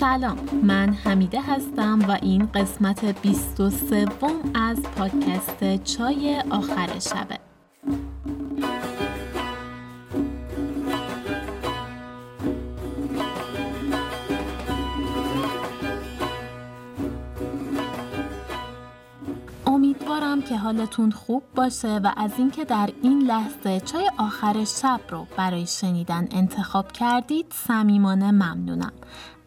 سلام. من حمیده هستم و این قسمت 23 از پادکست چای آخر شبه. امیدوارم که حالتون خوب باشه و از اینکه در این لحظه چای آخر شب رو برای شنیدن انتخاب کردید صمیمانه ممنونم.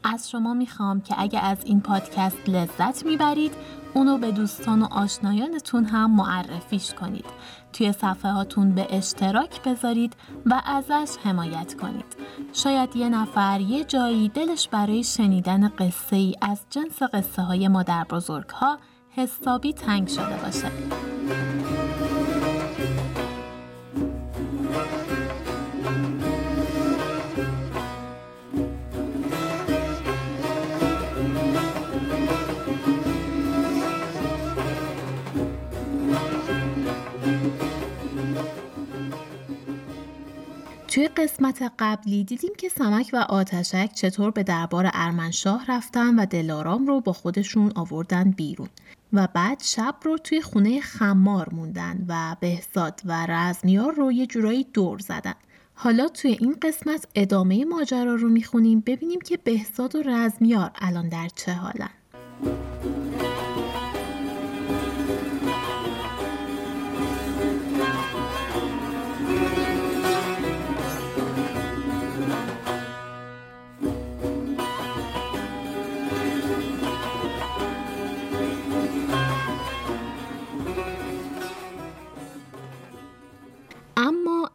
از شما می‌خوام که اگه از این پادکست لذت می‌برید اونو به دوستان و آشنایانتون هم معرفیش کنید. توی صفحه هاتون به اشتراک بذارید و ازش حمایت کنید. شاید یه نفر یه جایی دلش برای شنیدن قصه ای از جنس قصه های مادر بزرگ ها حسابی تنگ شده باشه. توی قسمت قبلی دیدیم که سمک و آتشک چطور به دربار ارمنشاه رفتن و دلارام رو با خودشون آوردن بیرون و بعد شب رو توی خونه خمار موندن و بهزاد و رزمیار رو یه جورایی دور زدن. حالا توی این قسمت ادامه ماجرا رو می‌خونیم ببینیم که بهزاد و رزمیار الان در چه حالن.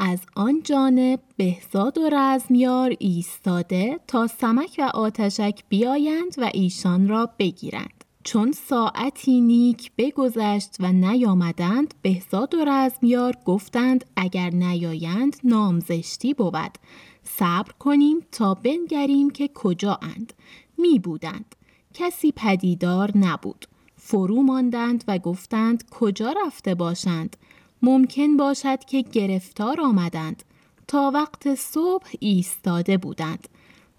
از آن جانب بهزاد و رزمیار ایستاده تا سمک و آتشک بیایند و ایشان را بگیرند. چون ساعتی نیک بگذشت و نیامدند بهزاد و رزمیار گفتند اگر نیایند نامزشتی بود. صبر کنیم تا بنگریم که کجا اند می بودند. کسی پدیدار نبود. فرو ماندند و گفتند کجا رفته باشند؟ ممکن باشد که گرفتار آمدند. تا وقت صبح ایستاده بودند.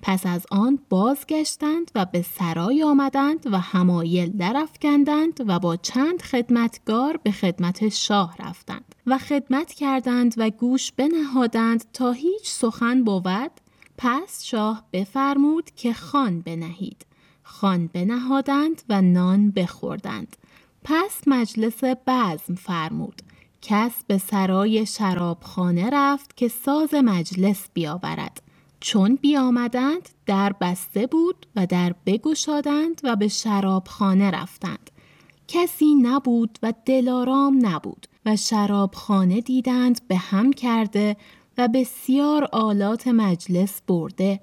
پس از آن بازگشتند و به سرای آمدند و همایل درفکندند و با چند خدمتگار به خدمت شاه رفتند و خدمت کردند و گوش بنهادند تا هیچ سخن بود. پس شاه بفرمود که خان بنهید. خان بنهادند و نان بخوردند. پس مجلس بزم فرمود. کس به سرای شرابخانه رفت که ساز مجلس بیاورد. چون بیامدند در بسته بود و در بگشادند و به شرابخانه رفتند. کسی نبود و دلارام نبود و شرابخانه دیدند به هم کرده و بسیار آلات مجلس برده.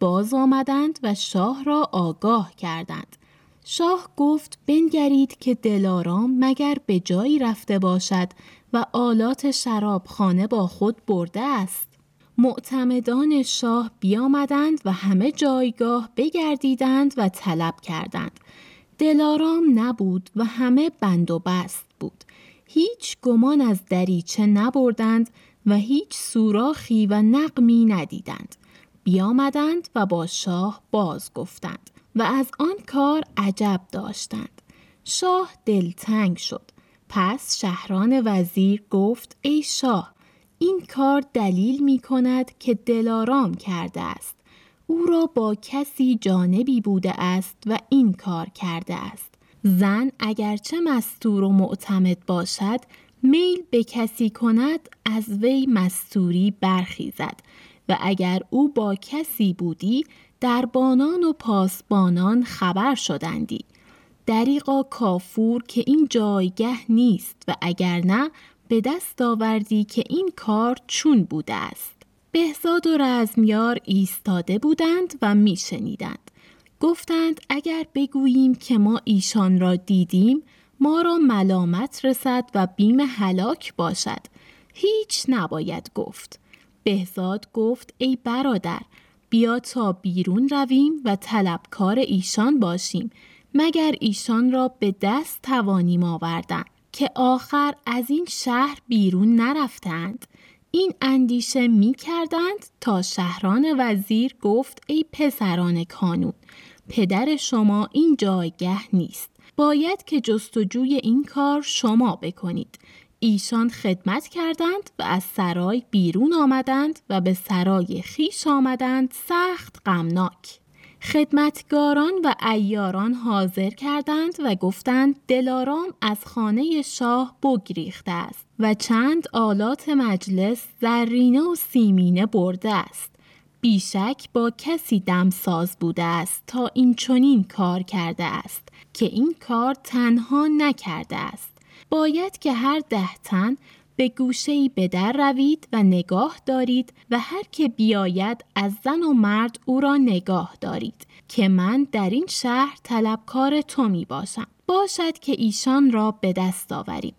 باز آمدند و شاه را آگاه کردند. شاه گفت بنگرید که دلارام مگر به جایی رفته باشد و آلات شرابخانه با خود برده است. معتمدان شاه بیامدند و همه جایگاه بگردیدند و طلب کردند. دلارام نبود و همه بند و بست بود. هیچ گمان از دریچه نبردند و هیچ سوراخی و نقمی ندیدند. بیامدند و با شاه باز گفتند. و از آن کار عجب داشتند. شاه دلتنگ شد. پس شهران وزیر گفت ای شاه این کار دلیل می کند که دلارام کرده است. او را با کسی جانبی بوده است و این کار کرده است. زن اگرچه مستور و معتمد باشد میل به کسی کند از وی مستوری برخیزد و اگر او با کسی بودی دربانان و پاسبانان خبر شدندی. دریقا کافور که این جایگه نیست و اگر نه به دست آوردی که این کار چون بوده است. بهزاد و رزمیار ایستاده بودند و میشنیدند. گفتند اگر بگوییم که ما ایشان را دیدیم ما را ملامت رسد و بیم هلاک باشد. هیچ نباید گفت. بهزاد گفت ای برادر بیا تا بیرون رویم و طلبکار ایشان باشیم مگر ایشان را به دست توانیم آوردن که آخر از این شهر بیرون نرفتند؟ این اندیشه می کردند تا شهران وزیر گفت ای پسران کانون پدر شما این جایگه نیست. باید که جستجوی این کار شما بکنید. ایشان خدمت کردند و از سرای بیرون آمدند و به سرای خیش آمدند سخت غمناک. خدمتگاران و ایاران حاضر کردند و گفتند دلارام از خانه شاه بگریخته است و چند آلات مجلس زرینه و سیمینه برده است. بیشک با کسی دمساز بوده است تا این چنین کار کرده است که این کار تنها نکرده است. باید که هر ده تن به گوشهی به در روید و نگاه دارید و هر که بیاید از زن و مرد او را نگاه دارید که من در این شهر طلبکار تو می باشم باشد که ایشان را به دست آوریم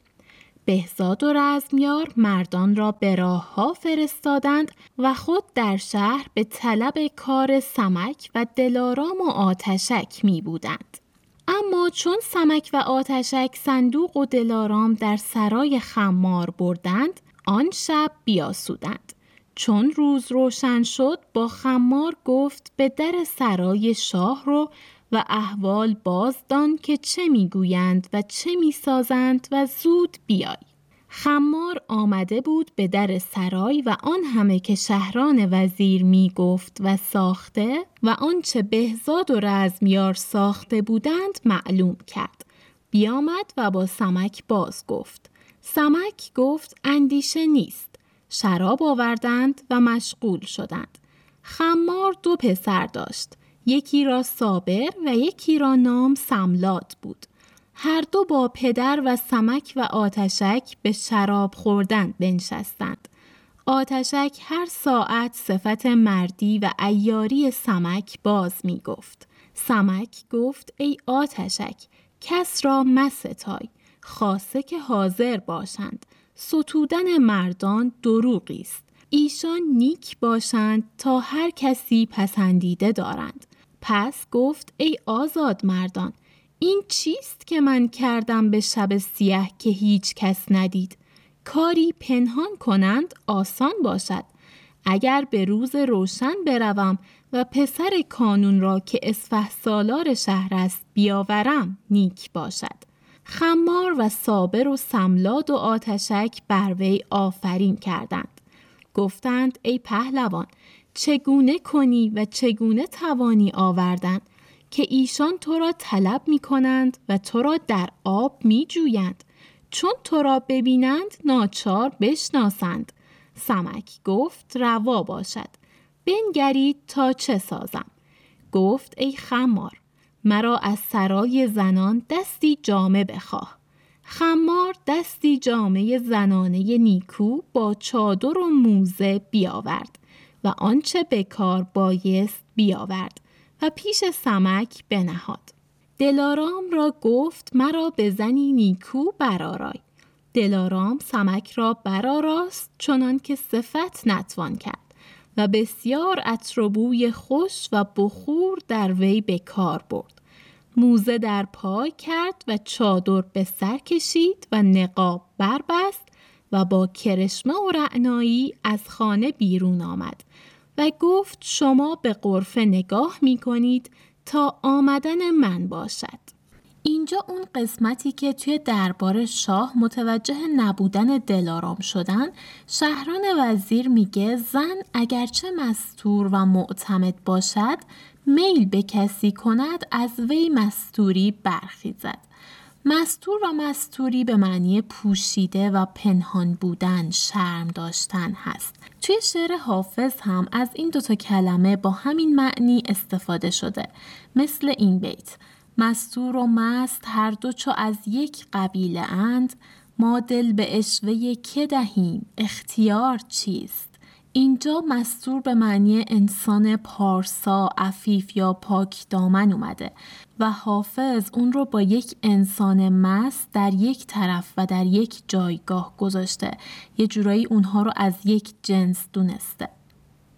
بهزاد و رزمیار مردان را به راه ها فرستادند و خود در شهر به طلب کار سمک و دلارام و آتشک می بودند. اما چون سمک و آتشک صندوق و دلارام در سرای خمار بردند آن شب بیاسودند. چون روز روشن شد با خمار گفت به در سرای شاه رو و احوال بازدان که چه می‌گویند و چه می‌سازند و زود بیای خمار آمده بود به در سرای و آن همه که شهران وزیر می گفت و ساخته و آنچه بهزاد و رزمیار ساخته بودند معلوم کرد. بیامد و با سمک باز گفت. سمک گفت اندیشه نیست. شراب آوردند و مشغول شدند. خمار دو پسر داشت. یکی را صابر و یکی را نام سملات بود. هر دو با پدر و سمک و آتشک به شراب خوردن بنشستند. آتشک هر ساعت صفت مردی و ایاری سمک باز می گفت. سمک گفت ای آتشک کس را مستای خاصه که حاضر باشند ستودن مردان دروغی است ایشان نیک باشند تا هر کسی پسندیده دارند پس گفت ای آزاد مردان این چیست که من کردم به شب سیه که هیچ کس ندید؟ کاری پنهان کنند آسان باشد. اگر به روز روشن بروم و پسر کانون را که اسفه سالار شهر است بیاورم نیک باشد. خمار و صابر و سملاد و آتشک بر وی آفرین کردند. گفتند ای پهلوان چگونه کنی و چگونه توانی آوردن؟ که ایشان تو را طلب می کنند و تو را در آب می جویند. چون تو را ببینند ناچار بشناسند. سمک گفت روا باشد. بنگرید تا چه سازم. گفت ای خمار مرا از سرای زنان دستی جامه بخواه. خمار دستی جامعه زنانه نیکو با چادر و موزه بیاورد و آنچه به کار بایست بیاورد و پیش سمک بنهاد. دلارام را گفت مرا به زنی نیکو برارای. دلارام سمک را براراست چنان که صفت نتوان کرد و بسیار عطر خوش و بخور در وی به کار برد. موزه در پای کرد و چادر به سر کشید و نقاب بربست و با کرشمه و رعنایی از خانه بیرون آمد و گفت شما به قرفه نگاه می کنید تا آمدن من باشد. اینجا اون قسمتی که توی دربار شاه متوجه نبودن دلارام شدن شهران وزیر میگه زن اگرچه مستور و معتمد باشد میل به کسی کند از وی مستوری برخیزد مستور و مستوری به معنی پوشیده و پنهان بودن شرم داشتن هست. توی شعر حافظ هم از این دوتا کلمه با همین معنی استفاده شده مثل این بیت. مستور و مست هر دو چو از یک قبیله اند ما دل به اشوه که دهیم اختیار چیست؟ اینجا مستور به معنی انسان پارسا، عفیف یا پاک دامن اومده و حافظ اون رو با یک انسان مست در یک طرف و در یک جایگاه گذاشته. یه جورایی اونها رو از یک جنس دونسته.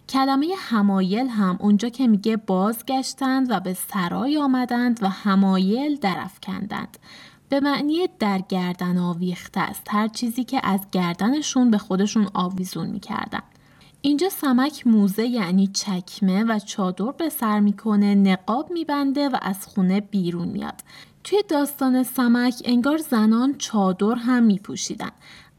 کلمه همایل هم اونجا که میگه بازگشتند و به سرای آمدند و همایل درفکندند به معنی در گردن آویخته است. هر چیزی که از گردنشون به خودشون آویزون می‌کردن. اینجا سمک موزه یعنی چکمه و چادر به سر می‌کنه نقاب میبنده و از خونه بیرون میاد. توی داستان سمک انگار زنان چادر هم میپوشیدن.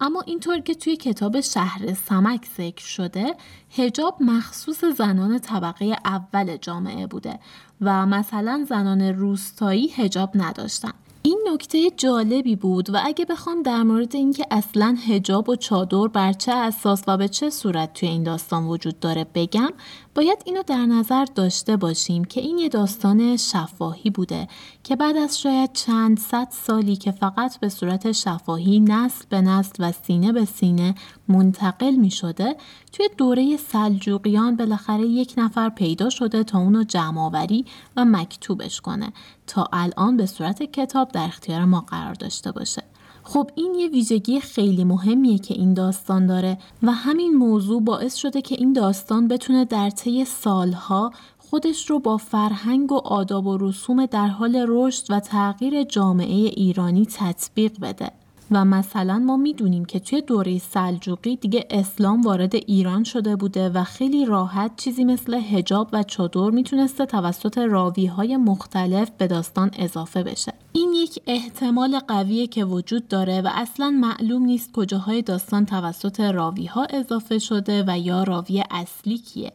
اما اینطور که توی کتاب شهر سمک ذکر شده هجاب مخصوص زنان طبقه اول جامعه بوده و مثلا زنان روستایی هجاب نداشتن. این نکته جالبی بود و اگه بخوام در مورد اینکه اصلا هجاب و چادر بر چه اساس و به چه صورت توی این داستان وجود داره بگم باید اینو در نظر داشته باشیم که این یه داستان شفاهی بوده که بعد از شاید چند صد سالی که فقط به صورت شفاهی نسل به نسل و سینه به سینه منتقل می شده توی دوره سلجوقیان بالاخره یک نفر پیدا شده تا اونو جمعآوری و مکتوبش کنه تا الان به صورت کتاب در اختیار ما قرار داشته باشه. خب این یه ویژگی خیلی مهمیه که این داستان داره و همین موضوع باعث شده که این داستان بتونه در طی سالها خودش رو با فرهنگ و آداب و رسوم در حال رشد و تغییر جامعه ایرانی تطبیق بده. و مثلا ما می‌دونیم که توی دوره سلجوقی دیگه اسلام وارد ایران شده بوده و خیلی راحت چیزی مثل هجاب و چادر می‌تونسته توسط راوی های مختلف به داستان اضافه بشه. این یک احتمال قویه که وجود داره و اصلا معلوم نیست کجاهای داستان توسط راوی ها اضافه شده و یا راوی اصلی کیه.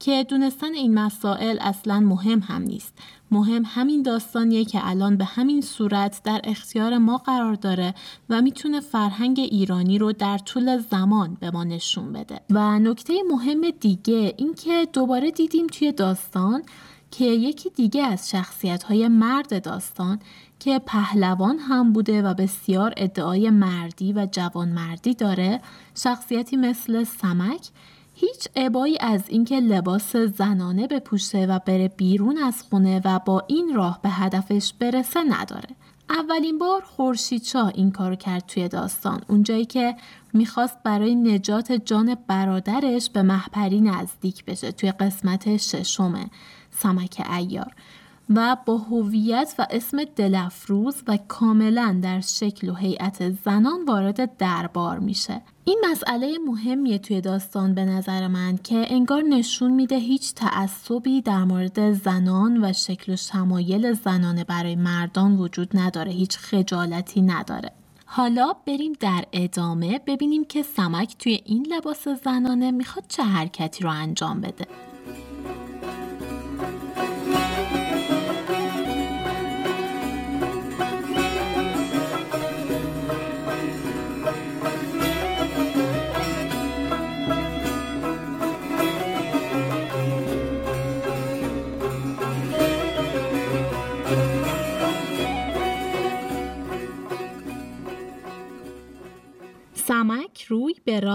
که دونستن این مسائل اصلا مهم هم نیست. مهم همین داستانیه که الان به همین صورت در اختیار ما قرار داره و می‌تونه فرهنگ ایرانی رو در طول زمان به ما نشون بده. و نکته مهم دیگه اینکه دوباره دیدیم توی داستان که یکی دیگه از شخصیت های مرد داستان که پهلوان هم بوده و بسیار ادعای مردی و جوانمردی داره شخصیتی مثل سمک هیچ عبایی از اینکه لباس زنانه بپوشه و بره بیرون از خونه و با این راه به هدفش برسه نداره. اولین بار خورشیدشاه این کارو کرد توی داستان. اونجایی که می‌خواست برای نجات جان برادرش به محپری نزدیک بشه توی قسمت ششم سمک ایار. و با هویت و اسم دلفروز و کاملا در شکل و هیئت زنان وارد دربار میشه. این مسئله مهمیه توی داستان به نظر من که انگار نشون میده هیچ تعصبی در مورد زنان و شکل و شمایل زنانه برای مردان وجود نداره هیچ خجالتی نداره. حالا بریم در ادامه ببینیم که سمک توی این لباس زنانه می‌خواد چه حرکتی رو انجام بده.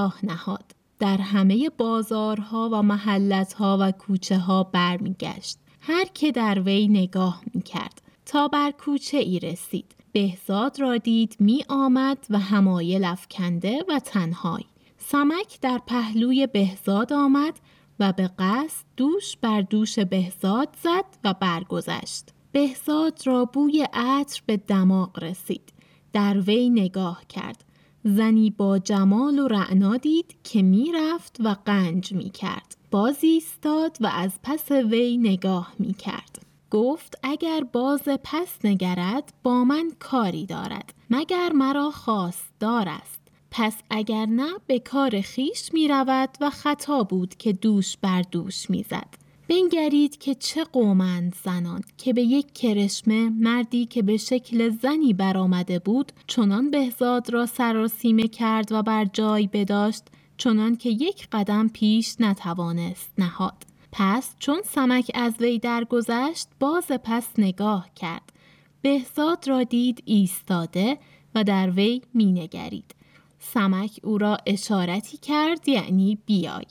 راه نهاد. در همه بازارها و محلتها و کوچه ها برمیگشت. هر که در وی نگاه می کرد. تا بر کوچه ای رسید. بهزاد را دید می آمد و همایل افکنده و تنهایی. سمک در پهلوی بهزاد آمد و به قصد دوش بر دوش بهزاد زد و برگذشت. بهزاد را بوی عطر به دماغ رسید. در وی نگاه کرد. زنی با جمال و رعنا دید که می رفت و قنج می کرد. باز ایستاد و از پس وی نگاه می کرد. گفت اگر باز پس نگرد با من کاری دارد مگر مرا خواستار است پس اگر نه به کار خیش می رود و خطا بود که دوش بر دوش می زد. بنگرید که چه قومند زنان که به یک کرشمه مردی که به شکل زنی برآمده بود چنان بهزاد را سراسیمه کرد و بر جای بداشت چنان که یک قدم پیش نتوانست نهاد. پس چون سمک از وی درگذشت باز پس نگاه کرد. بهزاد را دید ایستاده و در وی مینگرید. سمک او را اشارتی کرد یعنی بیای.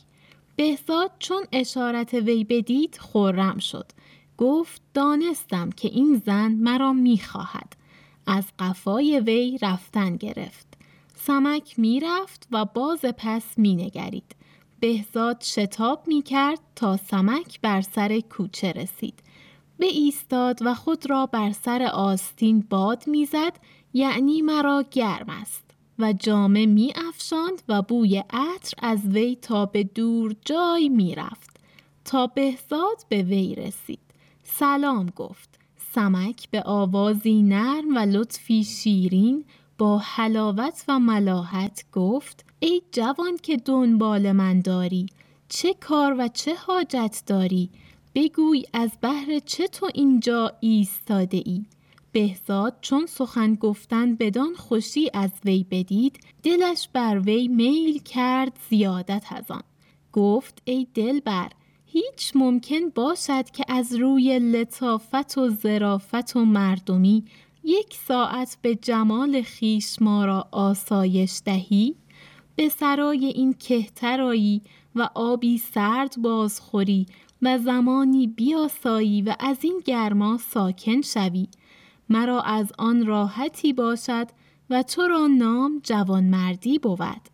بهزاد چون اشارت وی بدید خورم شد. گفت دانستم که این زن مرا می‌خواهد. از قفای وی رفتن گرفت. سمک می‌رفت و باز پس مینگرید. بهزاد شتاب می‌کرد تا سمک بر سر کوچه رسید. به ایستاد و خود را بر سر آستین باد می‌زد یعنی مرا گرم است. و جامه می افشاند و بوی عطر از وی تا به دور جای می رفت. تا بهزاد به وی رسید. سلام گفت. سمک به آوازی نرم و لطفی شیرین با حلاوت و ملاحت گفت ای جوان که دنبال من داری چه کار و چه حاجت داری؟ بگوی از بهر چه تو اینجا ایستاده ای؟ بهزاد چون سخن گفتن بدان خوشی از وی بدید دلش بر وی میل کرد زیادت از آن. گفت ای دلبر هیچ ممکن باشد که از روی لطافت و ظرافت و مردمی یک ساعت به جمال خیش ما را آسایش دهی؟ به سرای این کهترایی و آبی سرد بازخوری و زمانی بیاسایی و از این گرما ساکن شوی. مرا از آن راحتی باشد و تو را نام جوانمردی بود.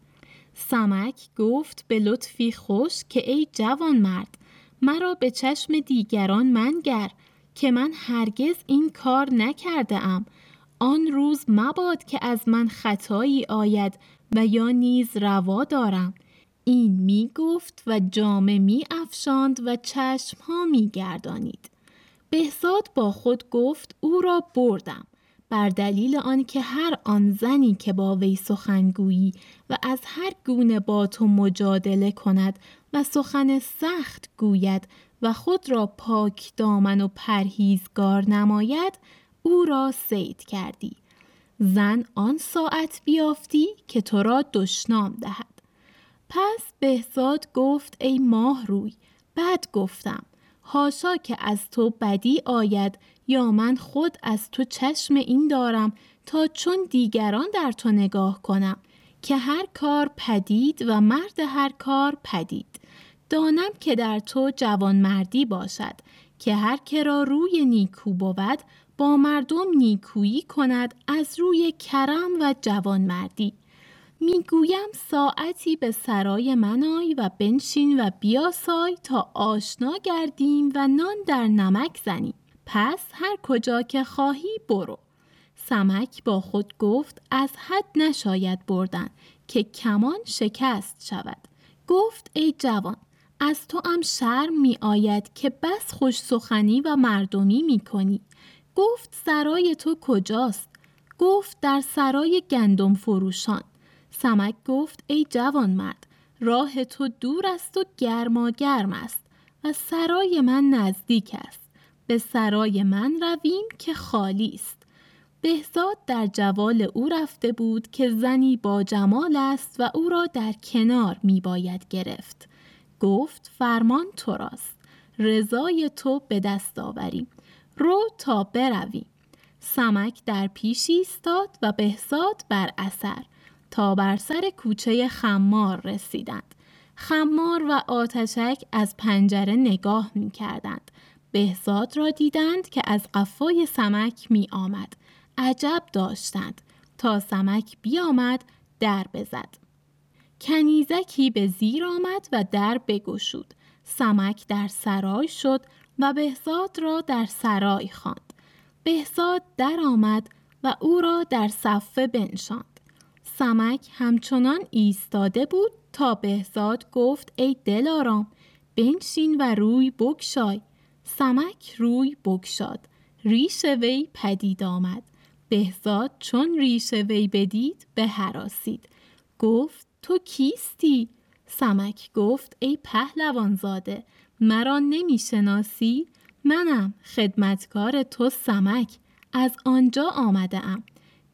سمک گفت به لطفی خوش که ای جوانمرد مرا به چشم دیگران منگر که من هرگز این کار نکرده ام آن روز مباد که از من خطایی آید و یا نیز روا دارم. این می گفت و جامه می افشاند و چشم ها می گردانید. بهزاد با خود گفت او را بردم. بر دلیل آنکه هر آن زنی که با وی سخنگویی و از هر گونه با تو مجادله کند و سخن سخت گوید و خود را پاک دامن و پرهیزگار نماید او را سید کردی. زن آن ساعت بیافتی که تو را دشنام دهد. پس بهزاد گفت ای ماه روی بد گفتم. هاشا که از تو بدی آید یا من خود از تو چشم این دارم تا چون دیگران در تو نگاه کنم که هر کار پدید و مرد هر کار پدید. دانم که در تو جوانمردی باشد که هر که را روی نیکو بود با مردم نیکویی کند از روی کرم و جوانمردی. می‌گویم ساعتی به سرای من آی و بنشین و بیاسای تا آشنا گردیم و نان در نمک زنیم. پس هر کجا که خواهی برو. سمک با خود گفت از حد نشاید بردن که کمان شکست شود. گفت ای جوان از تو هم شرم می آید که بس خوش سخنی و مردمی می کنی گفت سرای تو کجاست؟ گفت در سرای گندم فروشان. سمک گفت ای جوان مرد راه تو دور است و گرما گرم است و سرای من نزدیک است. به سرای من رویم که خالی است. بهزاد در جوال او رفته بود که زنی با جمال است و او را در کنار می باید گرفت. گفت فرمان تو راست رضای تو به دست آوریم رو تا برویم سمک در پیش ایستاد و بهزاد بر اثر. تا بر سر کوچه خمار رسیدند. خمار و آتشک از پنجره نگاه می کردند. بهزاد را دیدند که از قفای سمک می آمد. عجب داشتند تا سمک بیامد در بزد. کنیزکی به زیر آمد و در بگشود. سمک در سرای شد و بهزاد را در سرای خواند. بهزاد در آمد و او را در صفه بنشاند. سمک همچنان ایستاده بود تا بهزاد گفت ای دلارام بنشین و روی بکشای سمک روی بکشاد ریش وی پدید آمد. بهزاد چون ریش وی بدید به حراسید گفت تو کیستی؟ سمک گفت ای پهلوانزاده مرا نمی‌شناسی؟ منم خدمتکار تو سمک از آنجا آمده ام.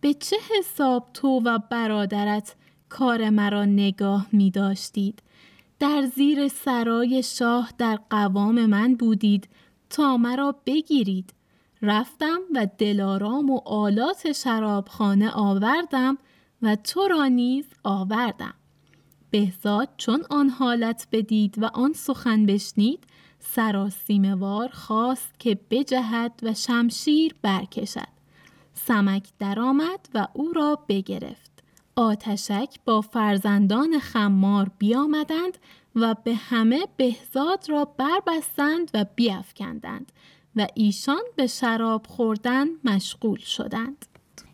به چه حساب تو و برادرت کار مرا نگاه می داشتید؟ در زیر سرای شاه در قوام من بودید تا مرا بگیرید. رفتم و دلارام و آلات شرابخانه آوردم و تو را نیز آوردم. بهزاد چون آن حالت بدید و آن سخن بشنید سراسیموار خواست که بجهد و شمشیر برکشد. سمک درآمد و او را بگرفت. آتشک با فرزندان خمار بیامدند و به همه بهزاد را بربستند و بیافکندند و ایشان به شراب خوردن مشغول شدند.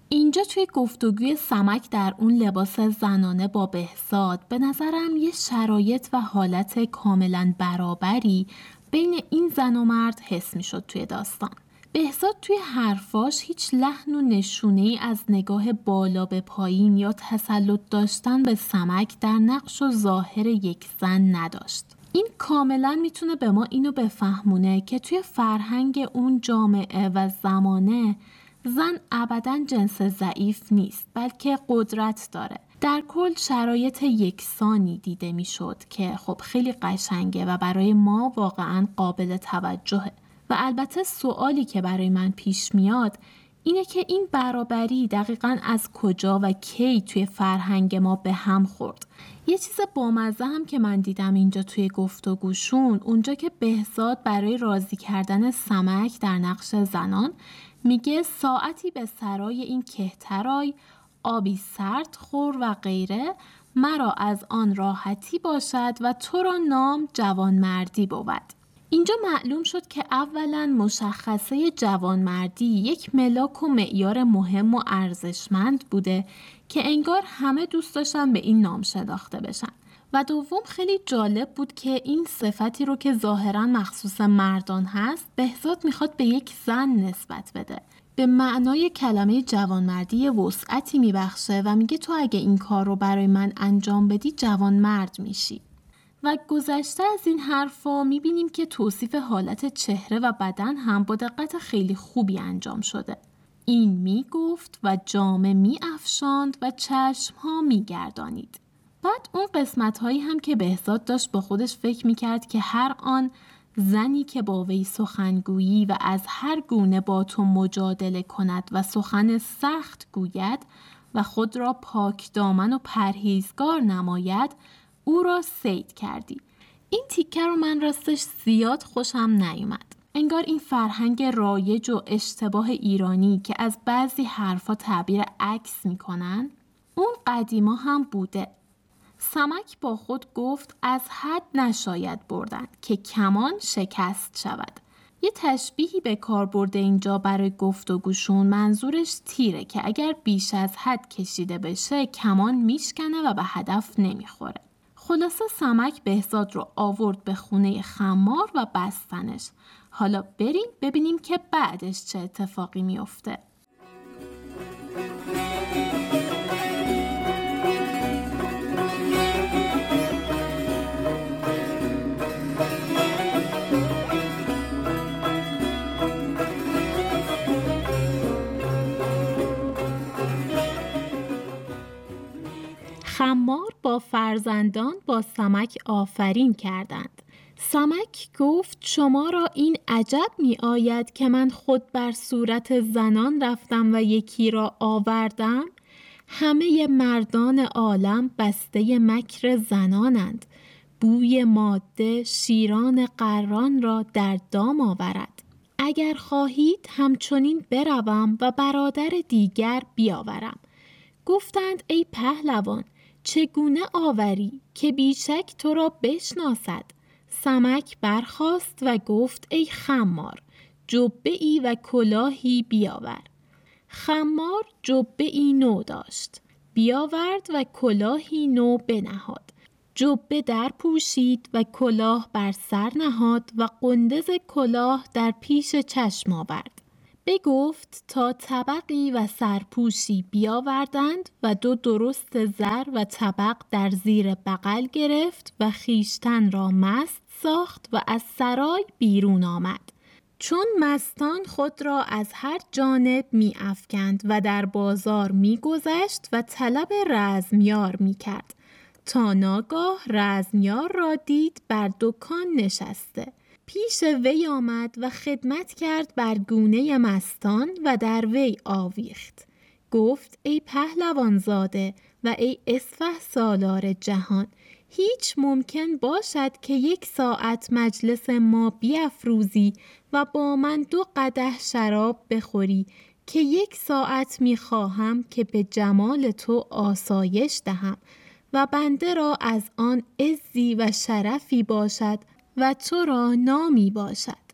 اینجا توی گفتگوی سمک در اون لباس زنانه با بهزاد به نظرم یه شرایط و حالت کاملا برابری بین این زن و مرد حس می شد توی داستان. بهزاد توی حرفاش هیچ لحن و نشونه ای از نگاه بالا به پایین یا تسلط داشتن به سمک در نقش و ظاهر یک زن نداشت. این کاملا می‌تونه به ما اینو بفهمونه که توی فرهنگ اون جامعه و زمانه زن ابدا جنس ضعیف نیست بلکه قدرت داره در کل شرایط یکسانی دیده می‌شد که خب خیلی قشنگه و برای ما واقعا قابل توجهه و البته سوالی که برای من پیش میاد اینه که این برابری دقیقا از کجا و کی توی فرهنگ ما به هم خورد. یه چیز بامزه هم که من دیدم اینجا توی گفتگوشون اونجا که بهزاد برای راضی کردن سمک در نقش زنان میگه ساعتی به سرای این کهترای آبی سرد خور و غیره مرا از آن راحتی باشد و تو را نام جوانمردی بود. اینجا معلوم شد که اولا مشخصه جوانمردی یک ملاک و معیار مهم و ارزشمند بوده که انگار همه دوست داشتن به این نام شناخته بشن. و دوم خیلی جالب بود که این صفتی رو که ظاهرا مخصوص مردان هست بهزاد می‌خواد به یک زن نسبت بده. به معنای کلمه جوانمردی وسعتی میبخشه و میگه تو اگه این کار رو برای من انجام بدی جوانمرد میشی. و گذشته از این حرفا می‌بینیم که توصیف حالت چهره و بدن هم با دقت خیلی خوبی انجام شده. این می‌گفت و جامه میافشاند و چشم ها میگردانید. بعد اون قسمت هایی هم که بهزاد داشت با خودش فکر می‌کرد که هر آن زنی که با وی سخنگویی و از هر گونه با تو مجادله کند و سخن سخت گوید و خود را پاک دامن و پرهیزگار نماید او را سید کردی. این تیکه رو من راستش زیاد خوشم نیومد. انگار این فرهنگ رایج و اشتباه ایرانی که از بعضی حرفا تعبیر عکس می‌کنن اون قدیما هم بوده. سمک با خود گفت از حد نشاید بردن که کمان شکست شود. یه تشبیهی به کار برده اینجا برای گفتگوشون منظورش تیره که اگر بیش از حد کشیده بشه کمان میشکنه و به هدف نمی‌خوره. خلاصه سمک بهزاد رو آورد به خونه خمار و بستنش. حالا بریم ببینیم که بعدش چه اتفاقی میافته. خمار با فرزندان با سمک آفرین کردند. سمک گفت شما را این عجب می آید که من خود بر صورت زنان رفتم و یکی را آوردم؟ همه مردان عالم بسته مکر زنانند. بوی ماده شیران قران را در دام آورد. اگر خواهید همچنین بروم و برادر دیگر بیاورم. گفتند ای پهلوان چگونه آوری که بیشک تو را بشناسد؟ سمک برخاست و گفت ای خمار جبه ای و کلاهی بیاور. خمار جبه ای نو داشت. بیاورد و کلاهی نو بنهاد. جبه در پوشید و کلاه بر سر نهاد و قندز کلاه در پیش چشم آورد. بگفت تا طبقی و سرپوشی بیاوردند و دو درست زر و طبق در زیر بغل گرفت و خیشتن را مست ساخت و از سرای بیرون آمد. چون مستان خود را از هر جانب می افکند و در بازار می گذشت و طلب رزمیار می کرد. تا ناگاه رزمیار را دید بر دکان نشسته. پیش وی آمد و خدمت کرد بر گونه مستان و در وی آویخت. گفت ای پهلوان زاده و ای اسفه سالار جهان هیچ ممکن باشد که یک ساعت مجلس ما بیافروزی و با من دو قده شراب بخوری که یک ساعت می خواهم که به جمال تو آسایش دهم و بنده را از آن عزی و شرفی باشد و تو را نامی باشد.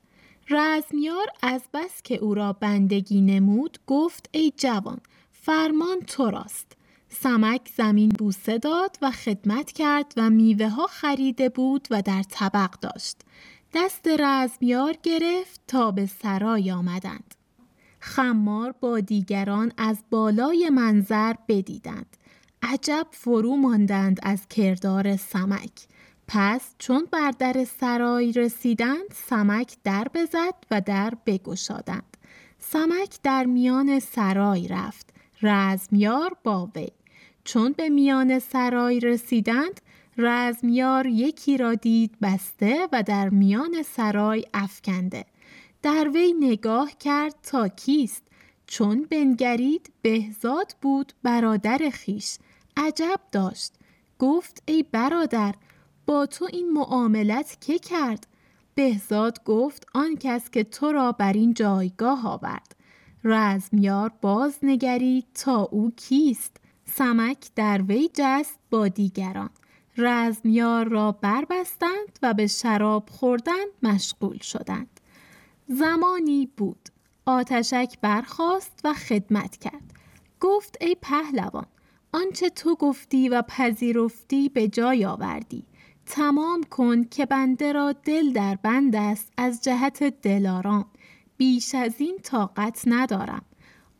رزمیار از بس که او را بندگی نمود گفت ای جوان فرمان تو راست. سمک زمین بوسه داد و خدمت کرد و میوه ها خریده بود و در طبق داشت. دست رزمیار گرفت تا به سرای آمدند. خمار با دیگران از بالای منظر بدیدند. عجب فرو ماندند از کردار سمک. پس چون بر در سرای رسیدند سمک در بزد و در بگشادند. سمک در میان سرای رفت رزمیار با وی. چون به میان سرای رسیدند رزمیار یکی را دید بسته و در میان سرای افکنده. در وی نگاه کرد تا کیست؟ چون بنگرید بهزاد بود برادر خیش. عجب داشت. گفت ای برادر با تو این معاملت که کرد؟ بهزاد گفت آن کس که تو را بر این جایگاه آورد. رزمیار باز نگرید تا او کیست؟ سمک در وی جست با دیگران. رزمیار را بربستند و به شراب خوردن مشغول شدند. زمانی بود. آتشک برخاست و خدمت کرد. گفت ای پهلوان آنچه تو گفتی و پذیرفتی به جای آوردی. تمام کن که بنده را دل در بند است از جهت دلارام. بیش از این طاقت ندارم.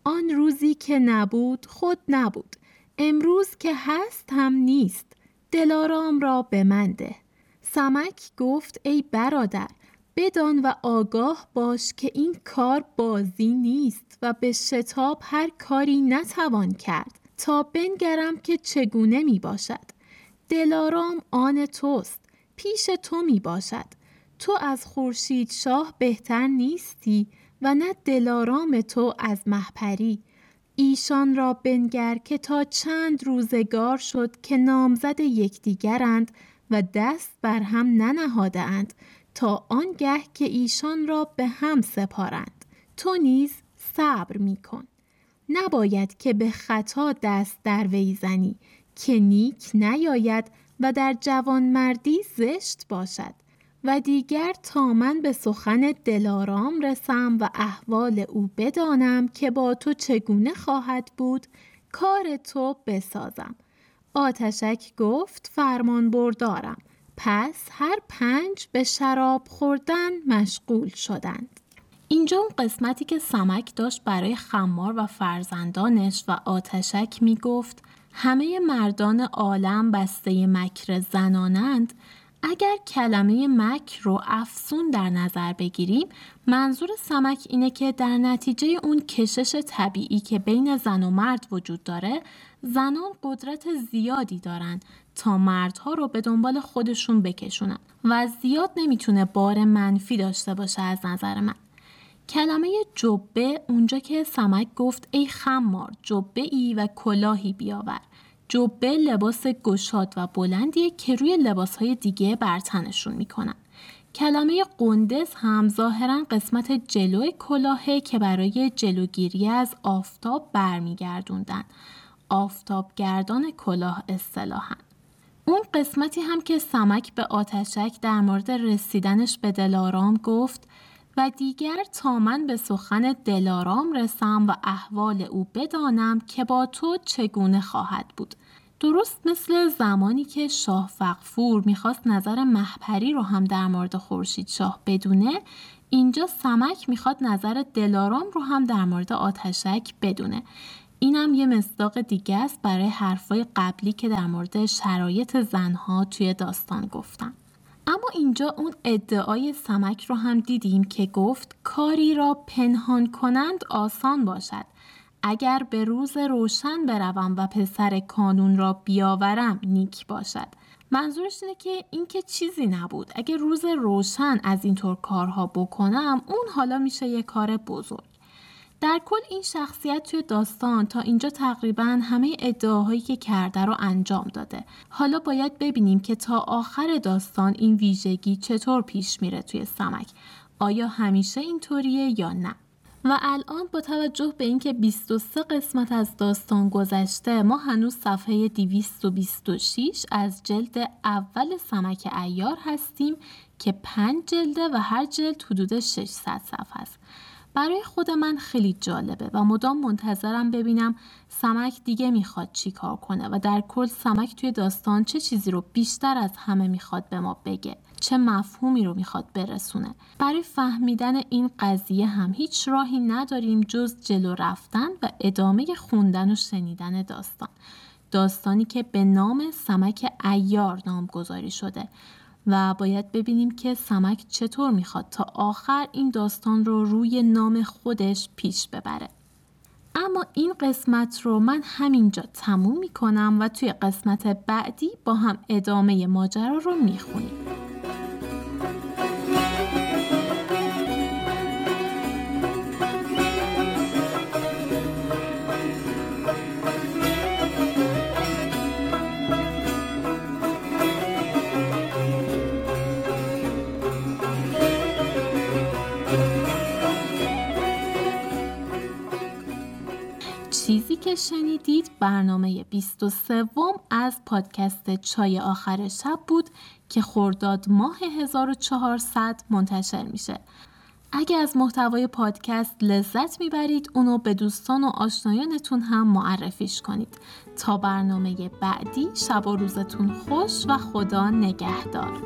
آن روزی که نبود خود نبود. امروز که هست هم نیست. دلارام را به من ده. سمک گفت ای برادر بدان و آگاه باش که این کار بازی نیست و به شتاب هر کاری نتوان کرد. تا بنگرم که چگونه می باشد دلارام آن توست پیش تو می باشد. تو از خورشید شاه بهتر نیستی و نه دلارام تو از محپری ایشان را بنگر که تا چند روزگار شد که نامزد یکدیگرند و دست بر هم ننهاده اند تا آنگه که ایشان را به هم سپارند. تو نیز صبر می کن. نباید که به خطا دست در وی زنی. که نیک نیاید و در جوانمردی زشت باشد و دیگر تا من به سخن دلارام رسم و احوال او بدانم که با تو چگونه خواهد بود کار تو بسازم. آتشک گفت فرمان بردارم. پس هر پنج به شراب خوردن مشغول شدند. اینجا اون قسمتی که سمک داشت برای خمار و فرزندانش و آتشک می گفت همه مردان عالم بسته مکر زنانند اگر کلمه مکر رو افسون در نظر بگیریم منظور سمک اینه که در نتیجه اون کشش طبیعی که بین زن و مرد وجود داره زنان قدرت زیادی دارن تا مردها رو به دنبال خودشون بکشونن و زیاد نمی‌تونه بار منفی داشته باشه از نظر من. کلمه جبه اونجا که سمک گفت ای خمار جبه ای و کلاهی بیاور. جبه لباس گشاد و بلندیه که روی لباس های دیگه برتنشون می‌کنن. کلمه قندس هم ظاهرا قسمت جلوی کلاهه که برای جلوگیری از آفتاب برمیگردوندن. آفتابگردان کلاه اصطلاحا. اون قسمتی هم که سمک به آتشک در مورد رسیدنش به دلارام گفت و دیگر تا من به سخن دلارام رسم و احوال او بدانم که با تو چگونه خواهد بود. درست مثل زمانی که شاه فقفور می‌خواست نظر محپری رو هم در مورد خورشید شاه بدونه اینجا سمک می‌خواد نظر دلارام رو هم در مورد آتشک بدونه. اینم یه مصداق دیگه است برای حرفای قبلی که در مورد شرایط زنها توی داستان گفتم. اما اینجا اون ادعای سمک رو هم دیدیم که گفت کاری را پنهان کنند آسان باشد. اگر به روز روشن بروم و پسر کانون را بیاورم نیک باشد. منظورش اینه که این که چیزی نبود. اگر روز روشن از اینطور کارها بکنم اون حالا میشه یه کار بزرگ. در کل این شخصیت توی داستان تا اینجا تقریبا همه ادعاهایی که کرده رو انجام داده. حالا باید ببینیم که تا آخر داستان این ویژگی چطور پیش میره توی سمک. آیا همیشه اینطوریه یا نه؟ و الان با توجه به اینکه 23 قسمت از داستان گذشته ما هنوز صفحه 226 از جلد اول سمک ایار هستیم که پنج جلده و هر جلد حدود 600 صفحه است. برای خود من خیلی جالبه و مدام منتظرم ببینم سمک دیگه می‌خواد چی کار کنه و در کل سمک توی داستان چه چیزی رو بیشتر از همه می‌خواد به ما بگه چه مفهومی رو می‌خواد برسونه. برای فهمیدن این قضیه هم هیچ راهی نداریم جز جلو رفتن و ادامه خوندن و شنیدن داستان. داستانی که به نام سمک ایار نامگذاری شده. و باید ببینیم که سمک چطور می‌خواد تا آخر این داستان رو روی نام خودش پیش ببره. اما این قسمت رو من همینجا تموم می‌کنم و توی قسمت بعدی با هم ادامه ماجرا رو می‌خونیم. که شنیدید برنامه 23 از پادکست چای آخر شب بود که خرداد ماه 1400 منتشر میشه. اگه از محتوای پادکست لذت می‌برید اونو به دوستان و آشنایانتون هم معرفیش کنید تا برنامه بعدی شب و روزتون خوش و خدا نگهدار